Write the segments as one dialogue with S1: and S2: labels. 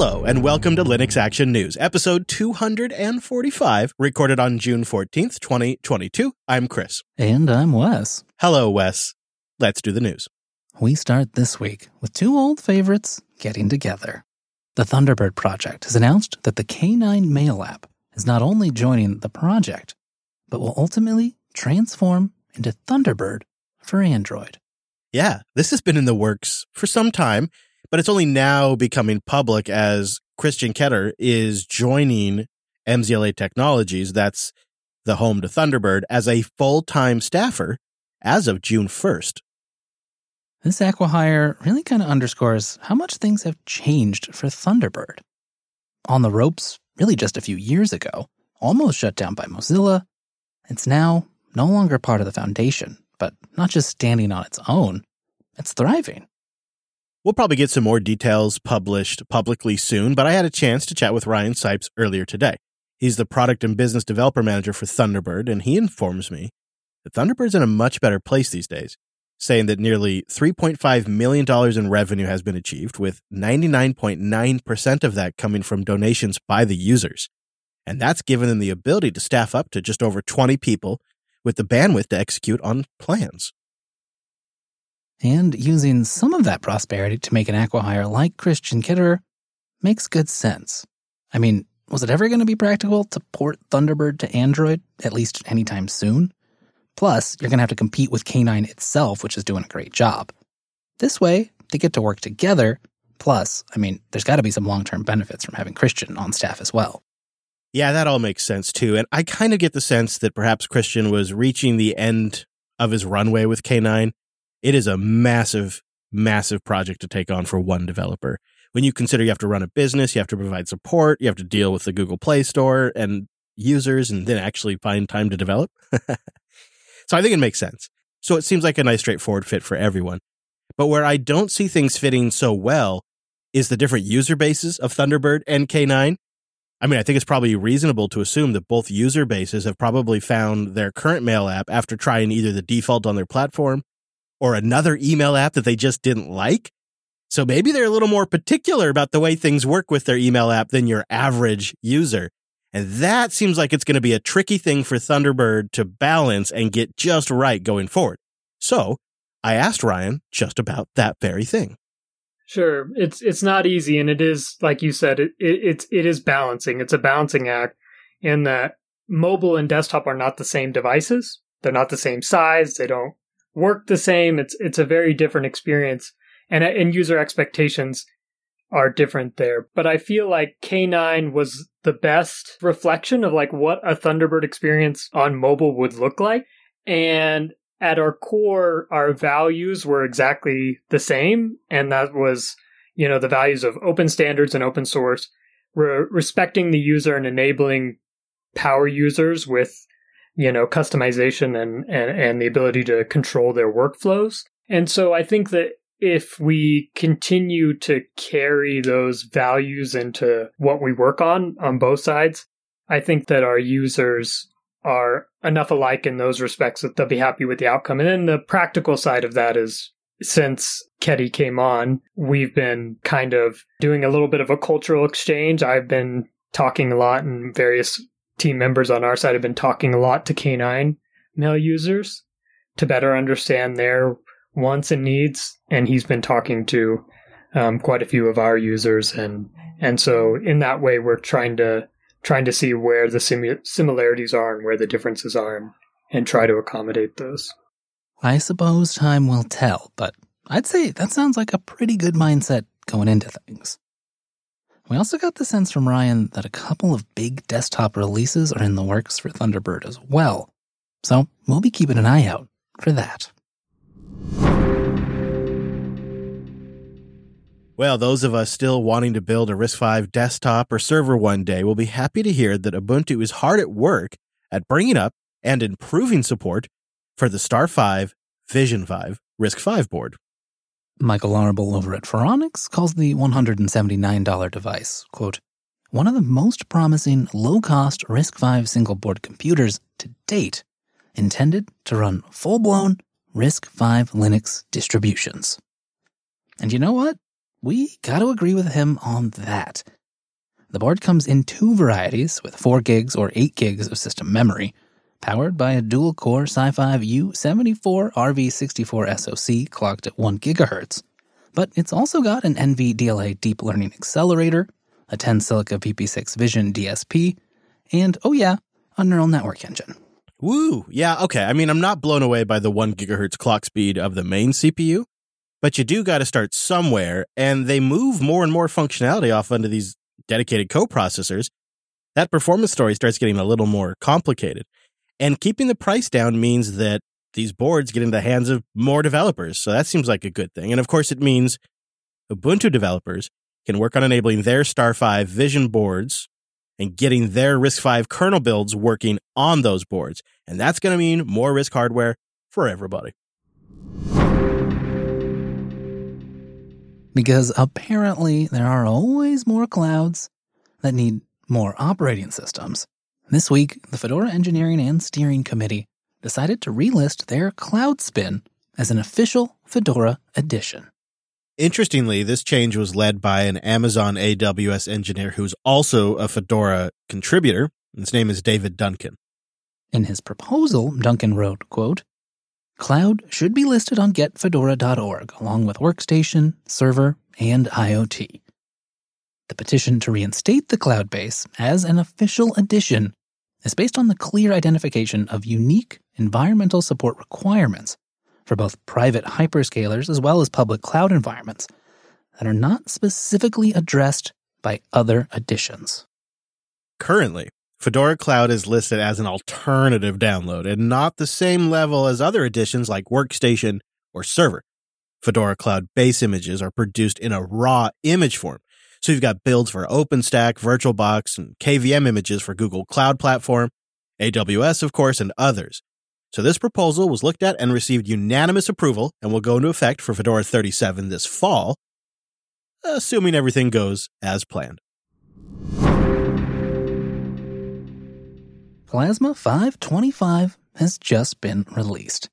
S1: Hello, and welcome to Linux Action News, episode 245, recorded on June 14th, 2022. I'm Chris.
S2: And I'm Wes.
S1: Hello, Wes. Let's do the news.
S2: We start this week with two old favorites getting together. The Thunderbird project has announced that the K9 Mail app is not only joining the project, but will ultimately transform into Thunderbird for Android.
S1: Yeah, this has been in the works for some time, but it's only now becoming public as Christian Ketterer is joining MZLA Technologies, that's the home to Thunderbird, as a full time staffer as of June 1st.
S2: This acquihire really kind of underscores how much things have changed for Thunderbird. On the ropes, really just a few years ago, almost shut down by Mozilla, it's now no longer part of the foundation, but not just standing on its own, it's thriving.
S1: We'll probably get some more details published publicly soon, but I had a chance to chat with Ryan Sipes earlier today. He's the product and business developer manager for Thunderbird, and he informs me that Thunderbird's in a much better place these days, saying that nearly $3.5 million in revenue has been achieved, with 99.9% of that coming from donations by the users. And that's given them the ability to staff up to just over 20 people with the bandwidth to execute on plans.
S2: And using some of that prosperity to make an acquihire like Christian Ketterer makes good sense. I mean, was it ever going to be practical to port Thunderbird to Android, at least anytime soon? Plus, you're going to have to compete with K9 itself, which is doing a great job. This way, they get to work together. Plus, I mean, there's got to be some long term benefits from having Christian on staff as well.
S1: Yeah, that all makes sense too. And I kind of get the sense that perhaps Christian was reaching the end of his runway with K9 it is a massive, massive project to take on for one developer. When you consider you have to run a business, you have to provide support, you have to deal with the Google Play Store and users, and then actually find time to develop. so I think it makes sense. So it seems like a nice, straightforward fit for everyone. But where I don't see things fitting so well is the different user bases of Thunderbird and K9. I mean, I think it's probably reasonable to assume that both user bases have probably found their current mail app after trying either the default on their platform or another email app that they just didn't like. So maybe they're a little more particular about the way things work with their email app than your average user. And that seems like it's going to be a tricky thing for Thunderbird to balance and get just right going forward. So I asked Ryan just about that very thing.
S3: Sure, it's it's not easy, and it is like you said, it, it it's it is balancing. It's a balancing act in that mobile and desktop are not the same devices. They're not the same size. They don't work the same. It's it's a very different experience, and and user expectations are different there. But I feel like K9 was the best reflection of like what a Thunderbird experience on mobile would look like, and at our core, our values were exactly the same, and that was you know the values of open standards and open source, re- respecting the user and enabling power users with you know, customization and, and, and the ability to control their workflows. And so I think that if we continue to carry those values into what we work on on both sides, I think that our users are enough alike in those respects that they'll be happy with the outcome. And then the practical side of that is since Ketty came on, we've been kind of doing a little bit of a cultural exchange. I've been talking a lot in various team members on our side have been talking a lot to K9 mail users to better understand their wants and needs, and he's been talking to um, quite a few of our users, and and so in that way, we're trying to trying to see where the simu- similarities are and where the differences are, and, and try to accommodate those.
S2: I suppose time will tell, but I'd say that sounds like a pretty good mindset going into things. We also got the sense from Ryan that a couple of big desktop releases are in the works for Thunderbird as well. So we'll be keeping an eye out for that.
S1: Well, those of us still wanting to build a RISC-V desktop or server one day will be happy to hear that Ubuntu is hard at work at bringing up and improving support for the Star 5 Vision 5 RISC-V board.
S2: Michael Larabel over at Phoronix calls the $179 device, quote, one of the most promising low-cost RISC-V single-board computers to date, intended to run full-blown RISC-V Linux distributions. And you know what? we gotta agree with him on that. The board comes in two varieties with 4 gigs or 8 gigs of system memory, powered by a dual core SiFive U74 RV64 SoC clocked at 1 GHz. But it's also got an NVDLA deep learning accelerator, a Tensilica VP6 Vision DSP, and oh yeah, a neural network engine.
S1: Woo. Yeah. Okay. I mean, I'm not blown away by the one gigahertz clock speed of the main CPU, but you do got to start somewhere. And they move more and more functionality off onto these dedicated coprocessors. That performance story starts getting a little more complicated. And keeping the price down means that these boards get into the hands of more developers. So that seems like a good thing. And of course, it means Ubuntu developers can work on enabling their StarFive Vision boards and getting their RISC V kernel builds working on those boards. And that's going to mean more RISC hardware for everybody.
S2: Because apparently there are always more clouds that need more operating systems. This week, the Fedora Engineering and Steering Committee decided to relist their Cloud Spin as an official Fedora edition.
S1: Interestingly, this change was led by an Amazon AWS engineer who's also a Fedora contributor. His name is David Duncan.
S2: In his proposal, Duncan wrote, quote, Cloud should be listed on getfedora.org along with Workstation, Server, and IoT. The petition to reinstate the cloud base as an official edition is based on the clear identification of unique environmental support requirements for both private hyperscalers as well as public cloud environments that are not specifically addressed by other editions.
S1: Currently, Fedora Cloud is listed as an alternative download and not the same level as other editions like Workstation or Server. Fedora Cloud base images are produced in a raw image form. So you've got builds for OpenStack, VirtualBox, and KVM images for Google Cloud Platform, AWS, of course, and others. So this proposal was looked at and received unanimous approval and will go into effect for Fedora 37 this fall, assuming everything goes as planned.
S2: Plasma 525 has just been released.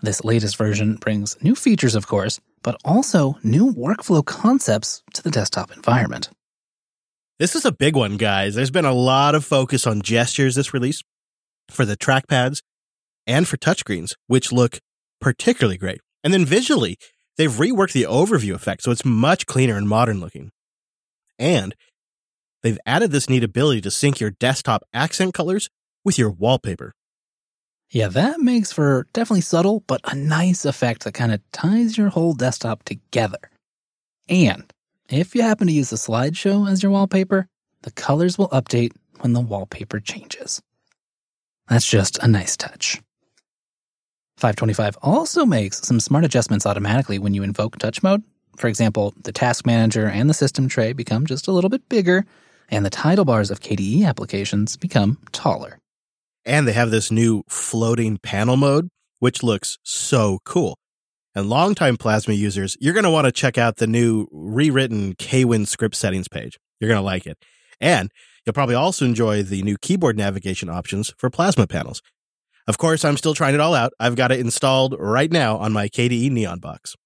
S2: This latest version brings new features, of course, but also new workflow concepts to the desktop environment.
S1: This is a big one, guys. There's been a lot of focus on gestures this release for the trackpads and for touchscreens, which look particularly great. And then visually, they've reworked the overview effect so it's much cleaner and modern looking. And they've added this neat ability to sync your desktop accent colors with your wallpaper.
S2: Yeah, that makes for definitely subtle, but a nice effect that kind of ties your whole desktop together. And if you happen to use a slideshow as your wallpaper, the colors will update when the wallpaper changes. That's just a nice touch. 525 also makes some smart adjustments automatically when you invoke touch mode. For example, the task manager and the system tray become just a little bit bigger, and the title bars of KDE applications become taller.
S1: And they have this new floating panel mode, which looks so cool. And longtime Plasma users, you're going to want to check out the new rewritten KWin script settings page. You're going to like it. And you'll probably also enjoy the new keyboard navigation options for Plasma panels. Of course, I'm still trying it all out. I've got it installed right now on my KDE Neon box.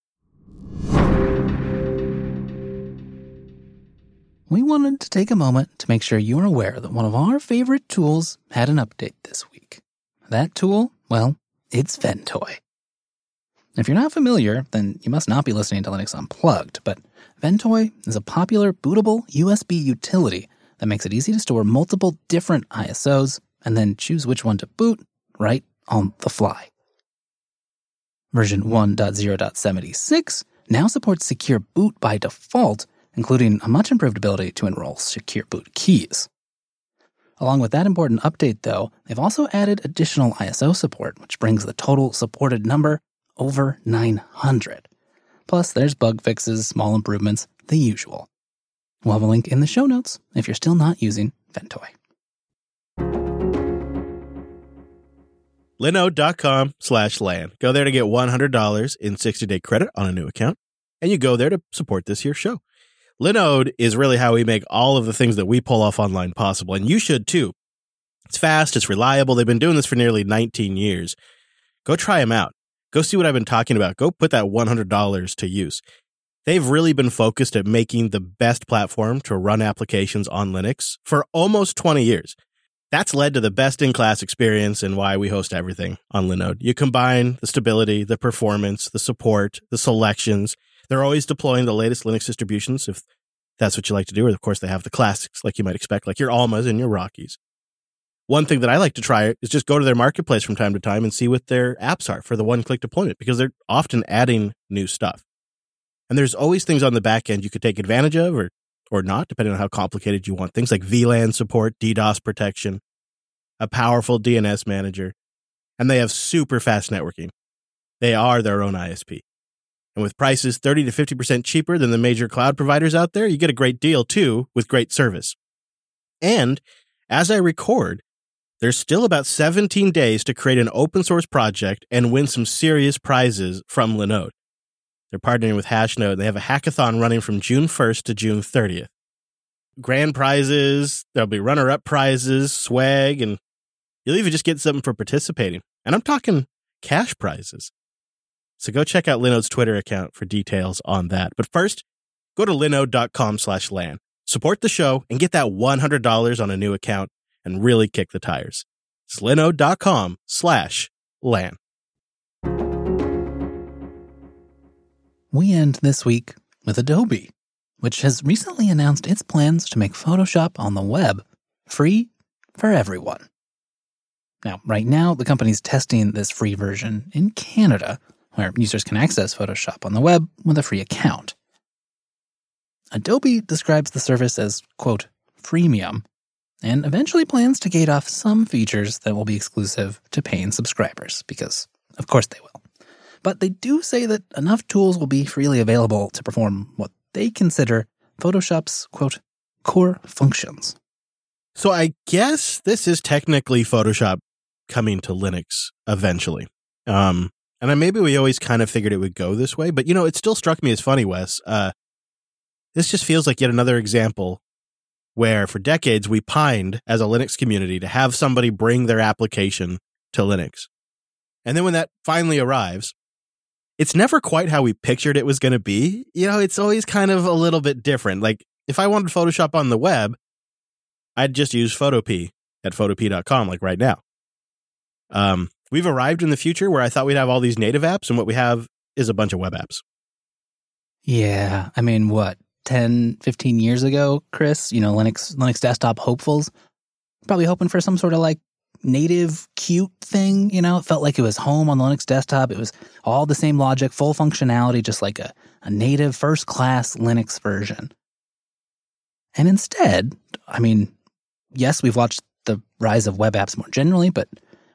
S2: We wanted to take a moment to make sure you're aware that one of our favorite tools had an update this week. That tool, well, it's Ventoy. If you're not familiar, then you must not be listening to Linux Unplugged, but Ventoy is a popular bootable USB utility that makes it easy to store multiple different ISOs and then choose which one to boot right on the fly. Version 1.0.76 now supports secure boot by default, including a much improved ability to enroll secure boot keys. Along with that important update, though, they've also added additional ISO support, which brings the total supported number over 900. Plus, there's bug fixes, small improvements, the usual. We'll have a link in the show notes if you're still not using Ventoy.
S1: linode.com slash LAN. Go there to get $100 in 60-day credit on a new account, and you go there to support this here show. Linode is really how we make all of the things that we pull off online possible, and you should too. It's fast, it's reliable. They've been doing this for nearly 19 years. Go try them out. Go see what I've been talking about. Go put that $100 to use. they've really been focused at making the best platform to run applications on Linux for almost 20 years. That's led to the best in class experience and why we host everything on Linode. You combine the stability, the performance, the support, the selections. They're always deploying the latest Linux distributions if that's what you like to do. Or of course, they have the classics like you might expect, like your Almas and your Rockies. One thing that I like to try is just go to their marketplace from time to time and see what their apps are for the one click deployment because they're often adding new stuff. And there's always things on the back end you could take advantage of or, or not, depending on how complicated you want. Things like VLAN support, DDoS protection, a powerful DNS manager, and they have super fast networking. They are their own ISP. And with prices 30 to 50% cheaper than the major cloud providers out there, you get a great deal too with great service. And as I record, there's still about 17 days to create an open source project and win some serious prizes from Linode. They're partnering with Hashnode. They have a hackathon running from June 1st to June 30th. Grand prizes, there'll be runner up prizes, swag, and you'll even just get something for participating. And I'm talking cash prizes. So go check out Linode's Twitter account for details on that. But first, go to linode.com slash LAN. Support the show and get that $100 on a new account and really kick the tires. It's linode.com slash LAN.
S2: We end this week with Adobe, which has recently announced its plans to make Photoshop on the web free for everyone. Now, right now, the company's testing this free version in Canada, where users can access Photoshop on the web with a free account. Adobe describes the service as, quote, freemium, and eventually plans to gate off some features that will be exclusive to paying subscribers, because of course they will. But they do say that enough tools will be freely available to perform what they consider Photoshop's, quote, core functions.
S1: So I guess this is technically Photoshop coming to Linux eventually. Um, and maybe we always kind of figured it would go this way, but you know, it still struck me as funny, Wes. Uh, this just feels like yet another example where for decades we pined as a Linux community to have somebody bring their application to Linux. And then when that finally arrives, it's never quite how we pictured it was going to be. You know, it's always kind of a little bit different. Like if I wanted Photoshop on the web, I'd just use Photopea at photopea.com like right now. Um, we've arrived in the future where I thought we'd have all these native apps and what we have is a bunch of web apps.
S2: Yeah, I mean, what, 10, 15 years ago, Chris, you know, Linux Linux desktop hopefuls, probably hoping for some sort of like native Qt thing, you know, it felt like it was home on the Linux desktop. It was all the same logic, full functionality, just like a, a native first class Linux version. And instead, I mean, yes, we've watched the rise of web apps more generally, but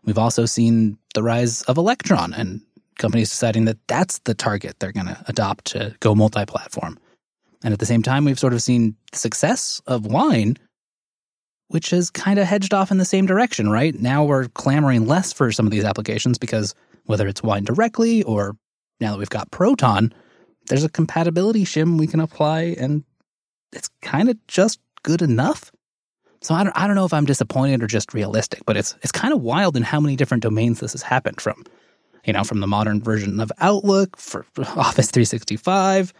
S2: we've also seen the rise of Electron and companies deciding that that's the target they're going to adopt to go multi platform. And at the same time, we've sort of seen the success of Wine which has kind of hedged off in the same direction, right? Now we're clamoring less for some of these applications because whether it's Wine directly or now that we've got Proton, there's a compatibility shim we can apply and it's kind of just good enough. So I don't, I don't know if I'm disappointed or just realistic, but it's it's kind of wild in how many different domains this has happened from. You know, from the modern version of Outlook for Office 365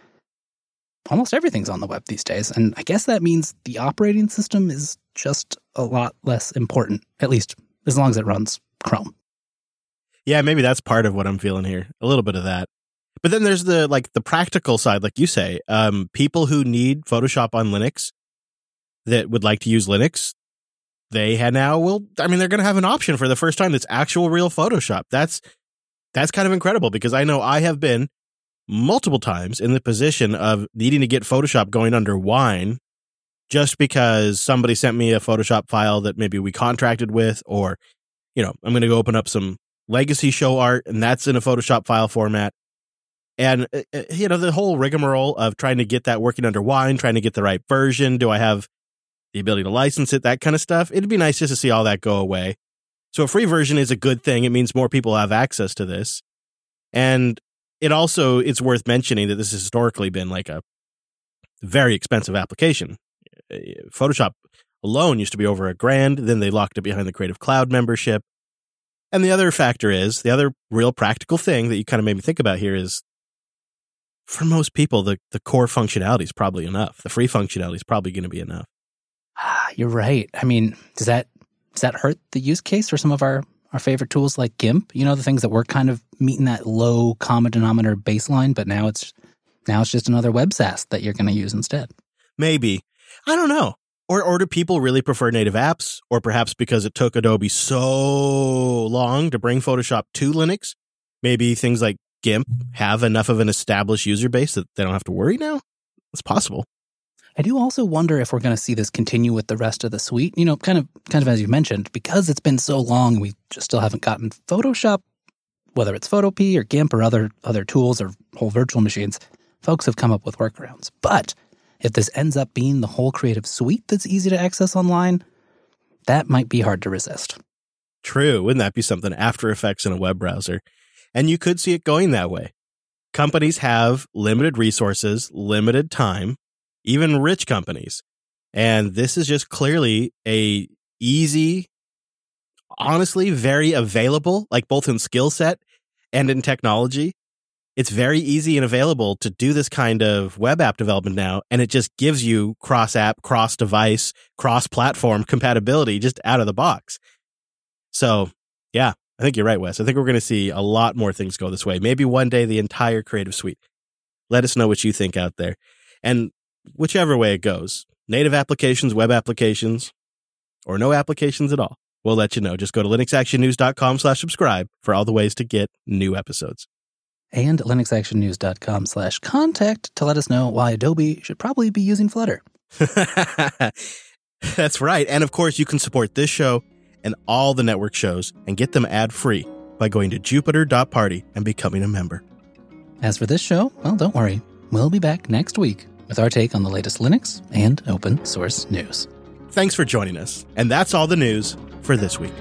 S2: almost everything's on the web these days. And I guess that means the operating system is just a lot less important, at least as long as it runs Chrome.
S1: Yeah, maybe that's part of what I'm feeling here. A little bit of that. But then there's the like the practical side, like you say, um, people who need Photoshop on Linux that would like to use Linux, they had now will I mean they're going to have an option for the first time that's actual real Photoshop. That's that's kind of incredible because I know I have been multiple times in the position of needing to get Photoshop going under wine just because somebody sent me a Photoshop file that maybe we contracted with, or, you know, I'm going to go open up some legacy show art and that's in a Photoshop file format. And, uh, uh, you know, the whole rigmarole of trying to get that working under wine, trying to get the right version. Do I have the ability to license it? That kind of stuff. It'd be nice just to see all that go away. So a free version is a good thing. It means more people have access to this. And it also it's worth mentioning that this has historically been like a very expensive application. Eh, Photoshop alone used to be over a grand. Then they locked it behind the Creative Cloud membership. And the other factor is the other real practical thing that you kind of made me think about here is for most people, the, the core functionality is probably enough. The free functionality is probably going to be enough.
S2: You're right. I mean, does that does that hurt the use case for some of our our favorite tools like GIMP? You know, the things that were kind of meeting that low common denominator baseline, but now it's now it's just another web SaaS that you're going to use instead.
S1: Maybe. I don't know. Or, or do people really prefer native apps? Or perhaps because it took Adobe so long to bring Photoshop to Linux, maybe things like GIMP have enough of an established user base that they don't have to worry now? It's possible.
S2: I do also wonder if we're going to see this continue with the rest of the suite. You know, kind of, kind of as you mentioned, because it's been so long, we just still haven't gotten Photoshop, whether it's Photopea or GIMP or other other tools or whole virtual machines. Folks have come up with workarounds, but if this ends up being the whole creative suite that's easy to access online, that might be hard to resist.
S1: True. Wouldn't that be something? After Effects in a web browser. And you could see it going that way. Companies have limited resources, limited time, even rich companies. And this is just clearly a easy, honestly, very available, like both in skill set and in technology it's very easy and available to do this kind of web app development now. And it just gives you cross app, cross device, cross platform compatibility just out of the box. So, yeah, I think you're right, Wes. I think we're going to see a lot more things go this way. Maybe one day the entire creative suite. Let us know what you think out there. And whichever way it goes, native applications, web applications, or no applications at all, we'll let you know. Just go to linuxactionnews.com slash subscribe for all the ways to get new episodes
S2: and linuxactionnews.com slash contact to let us know why Adobe should probably be using Flutter.
S1: That's right. And of course, you can support this show and all the network shows and get them ad free by going to jupiter.party and becoming a member.
S2: As for this show, well, don't worry. We'll be back next week with our take on the latest Linux and open source news.
S1: Thanks for joining us. And that's all the news for this week.